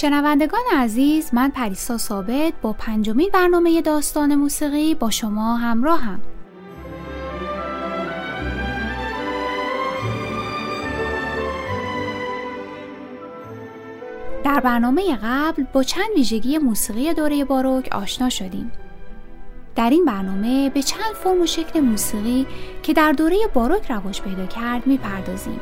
شنوندگان عزیز من پریسا ثابت با پنجمین برنامه داستان موسیقی با شما همراهم. در برنامه قبل با چند ویژگی موسیقی دوره باروک آشنا شدیم. در این برنامه به چند فرم و شکل موسیقی که در دوره باروک رواج پیدا کرد می‌پردازیم.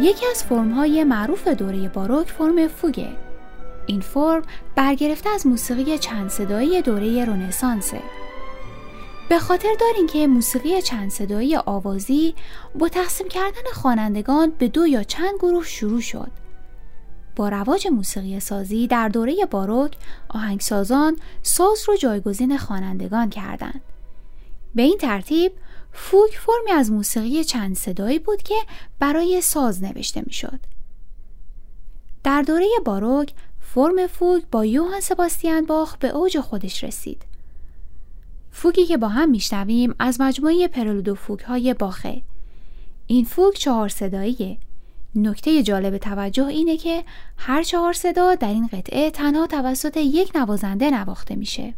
یکی از فرمهای معروف دوره باروک فرم فوگه. این فرم برگرفته از موسیقی چند صدایی دوره رونسانسه به خاطر دارین که موسیقی چند صدایی آوازی با تقسیم کردن خوانندگان به دو یا چند گروه شروع شد. با رواج موسیقی سازی در دوره باروک آهنگسازان ساز رو جایگزین خوانندگان کردند. به این ترتیب فوک فرمی از موسیقی چند صدایی بود که برای ساز نوشته می‌شد. در دوره باروک فرم فوک با یوهان سباستیان باخ به اوج خودش رسید. فوکی که با هم میشنویم از مجموعه پرلود و فوک های باخه. این فوک چهار صداییه. نکته جالب توجه اینه که هر چهار صدا در این قطعه تنها توسط یک نوازنده نواخته میشه.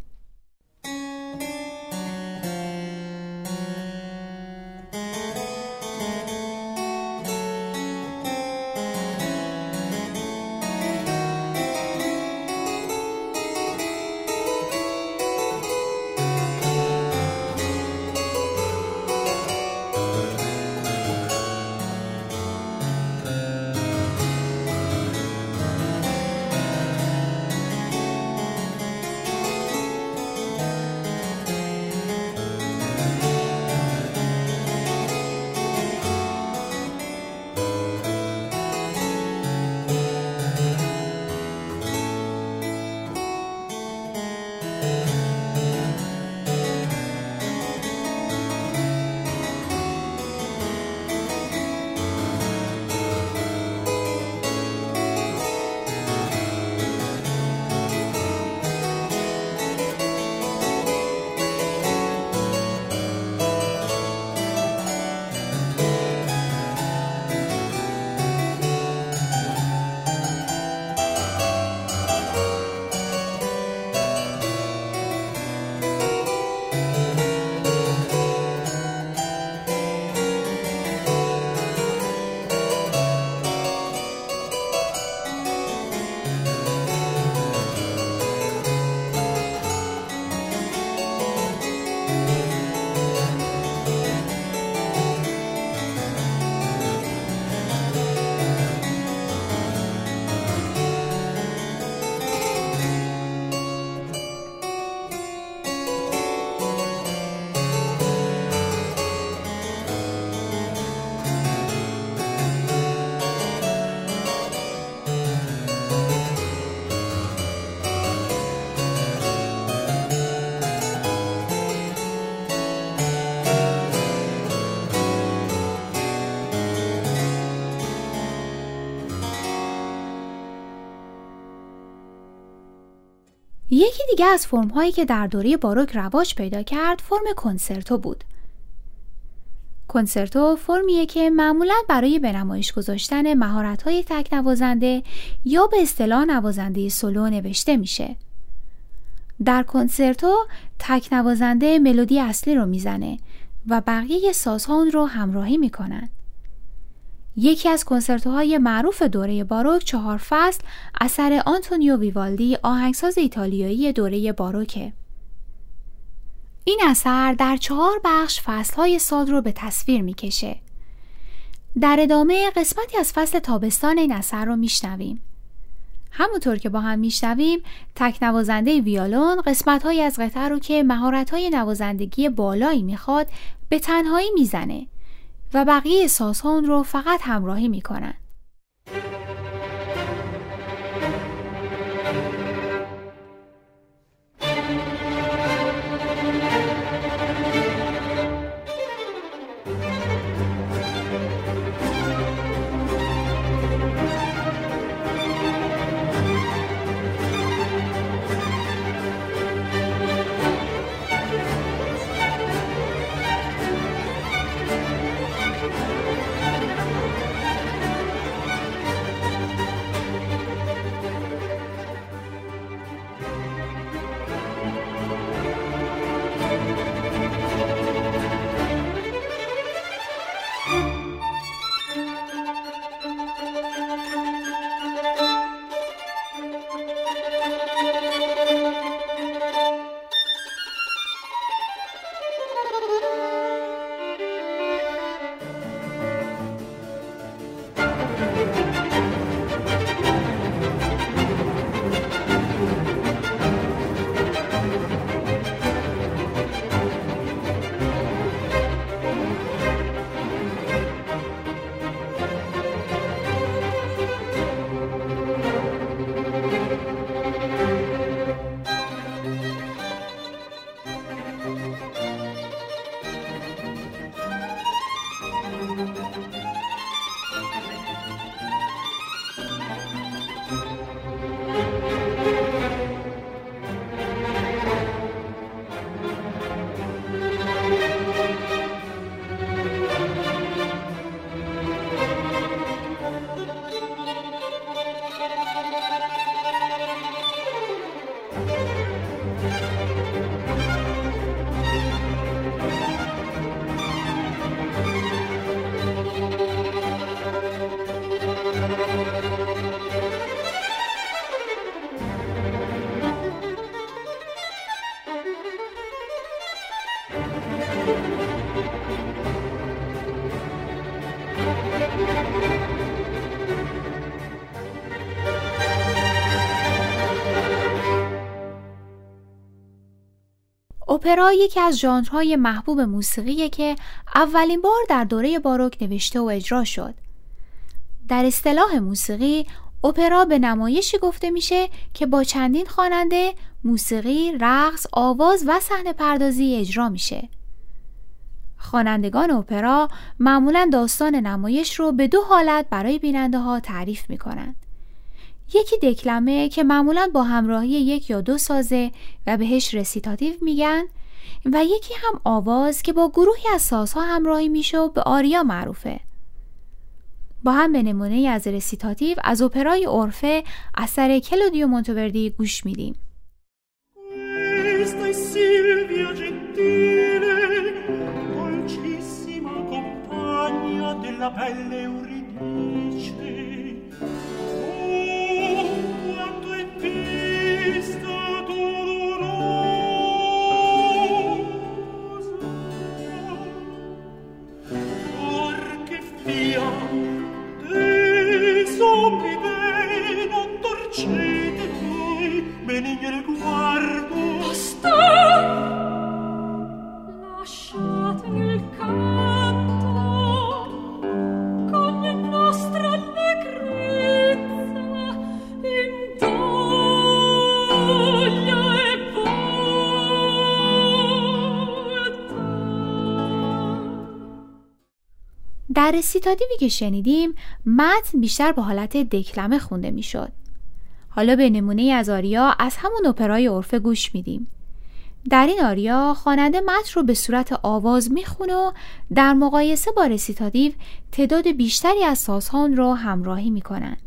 یکی دیگه از فرم هایی که در دوره باروک رواج پیدا کرد فرم کنسرتو بود. کنسرتو فرمیه که معمولا برای به نمایش گذاشتن مهارت های تک نوازنده یا به اصطلاح نوازنده سولو نوشته میشه. در کنسرتو تک نوازنده ملودی اصلی رو می‌زنه و بقیه سازها اون رو همراهی می‌کنن. یکی از کنسرتوهای معروف دوره باروک چهار فصل اثر آنتونیو ویوالدی آهنگساز ایتالیایی دوره باروکه. این اثر در چهار بخش فصلهای سال رو به تصویر می‌کشه. در ادامه قسمتی از فصل تابستان این اثر رو میشنویم. همونطور که با هم میشنویم تک نوازنده ویالون قسمت از قطعه رو که مهارت های نوازندگی بالایی می‌خواد به تنهایی می‌زنه و بقیه سازها اون رو فقط همراهی می‌کنن. اپرا یکی از ژانرهای محبوب موسیقیه که اولین بار در دوره باروک نوشته و اجرا شد. در اصطلاح موسیقی اپرا به نمایشی گفته میشه که با چندین خواننده موسیقی، رقص، آواز و صحنه پردازی اجرا میشه. خوانندگان اپرا معمولا داستان نمایش رو به دو حالت برای بیننده ها تعریف می‌کنند. یکی دکلمه که معمولا با همراهی یک یا دو سازه و بهش رسیتاتیو میگن و یکی هم آواز که با گروهی از سازها همراهی میشه و به آریا معروفه. با هم به نمونه از رسیتاتیو از اپرای اورفه اثر کلودیو مونتووردی گوش میدیم. Benigno در رسیتاتیوی که شنیدیم متن بیشتر به حالت دکلمه خونده می‌شد. حالا به نمونه از آریا از همون اپرای عرفه گوش میدیم. در این آریا خواننده متن رو به صورت آواز می‌خونه و در مقایسه با رسیتاتیو تعداد بیشتری از سازها رو همراهی می‌کنن.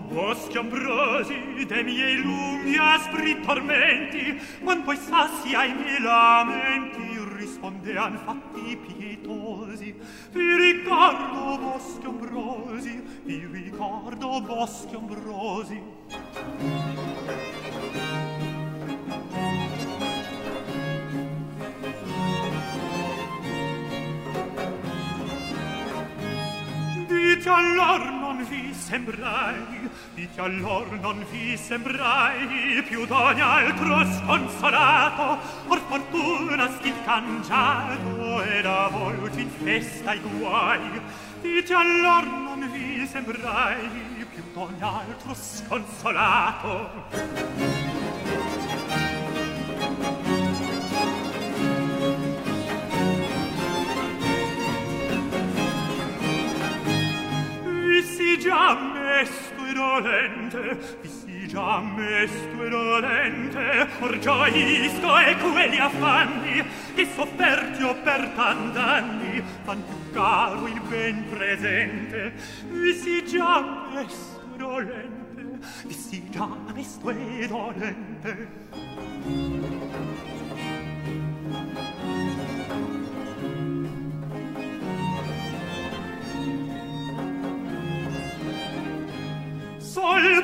Boschi ambrosi de miei lunghi aspri tormenti quando poi sassi ai miei lamenti rispondean fatti pietosi. Vi ricordo boschi ambrosi vi ricordo boschi ambrosi. Dite allor non vi sembrai, Dite allor non vi sembrai più d'ogni altro sconsolato, or fortuna stil cangiato ed a volti in festa i guai. Dite allor non vi sembrai più d'ogni altro sconsolato. dolente vi si già mesto e dolente or gioisco e quelli affanni che sofferti ho per tant'anni fan più caro il ben presente. Vi si già mesto e dolente vi si già mesto e dolente.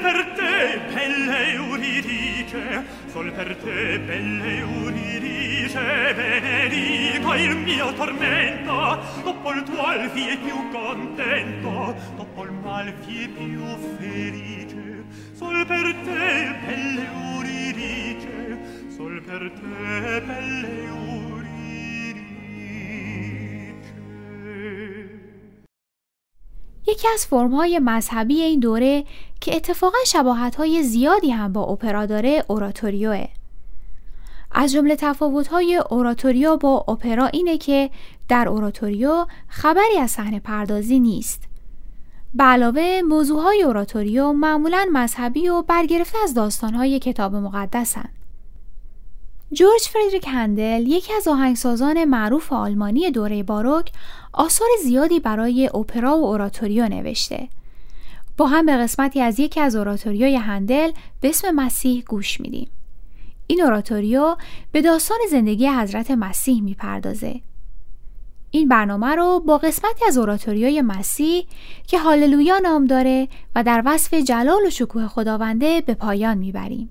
per te belle Euridice, sol per te belle Euridice, benedico il mio tormento, dopo il tuo al più contento, dopo il mal fie più felice, sol per te belle Euridice, sol per te یکی از فرمهای مذهبی این دوره که اتفاقا شباهتهای زیادی هم با اپرا داره اوراتوریوه. از جمله تفاوت‌های اوراتوریو با اپرا اینه که در اوراتوریو خبری از صحنه پردازی نیست. به علاوه موضوعهای اوراتوریو معمولا مذهبی و برگرفته از داستانهای کتاب مقدسند. جورج فریدریک هندل یکی از آهنگسازان معروف آلمانی دوره باروک آثار زیادی برای اپرا و اوراتوریو نوشته. با هم به قسمتی از یکی از اوراتوریوی هندل به اسم مسیح گوش میدیم. این اوراتوریو به داستان زندگی حضرت مسیح می‌پردازه. این برنامه رو با قسمتی از اوراتوریوی مسیح که هاللویا نام داره و در وصف جلال و شکوه خداونده به پایان می‌بریم.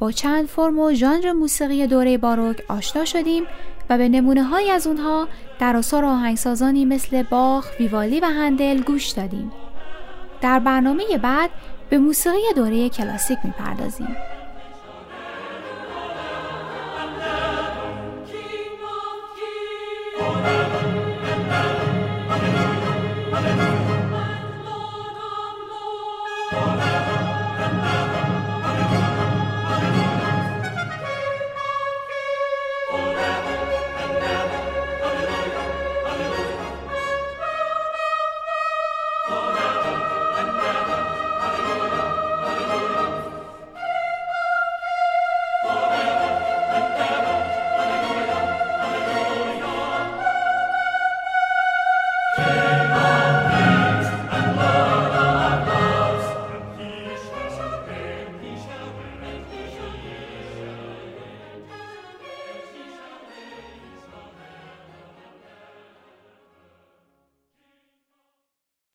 با چند فرم و ژانر موسیقی دوره باروک آشنا شدیم و به نمونه های از اونها در آثار آهنگسازانی مثل باخ، ویوالی و هندل گوش دادیم. در برنامه بعد به موسیقی دوره کلاسیک می‌پردازیم.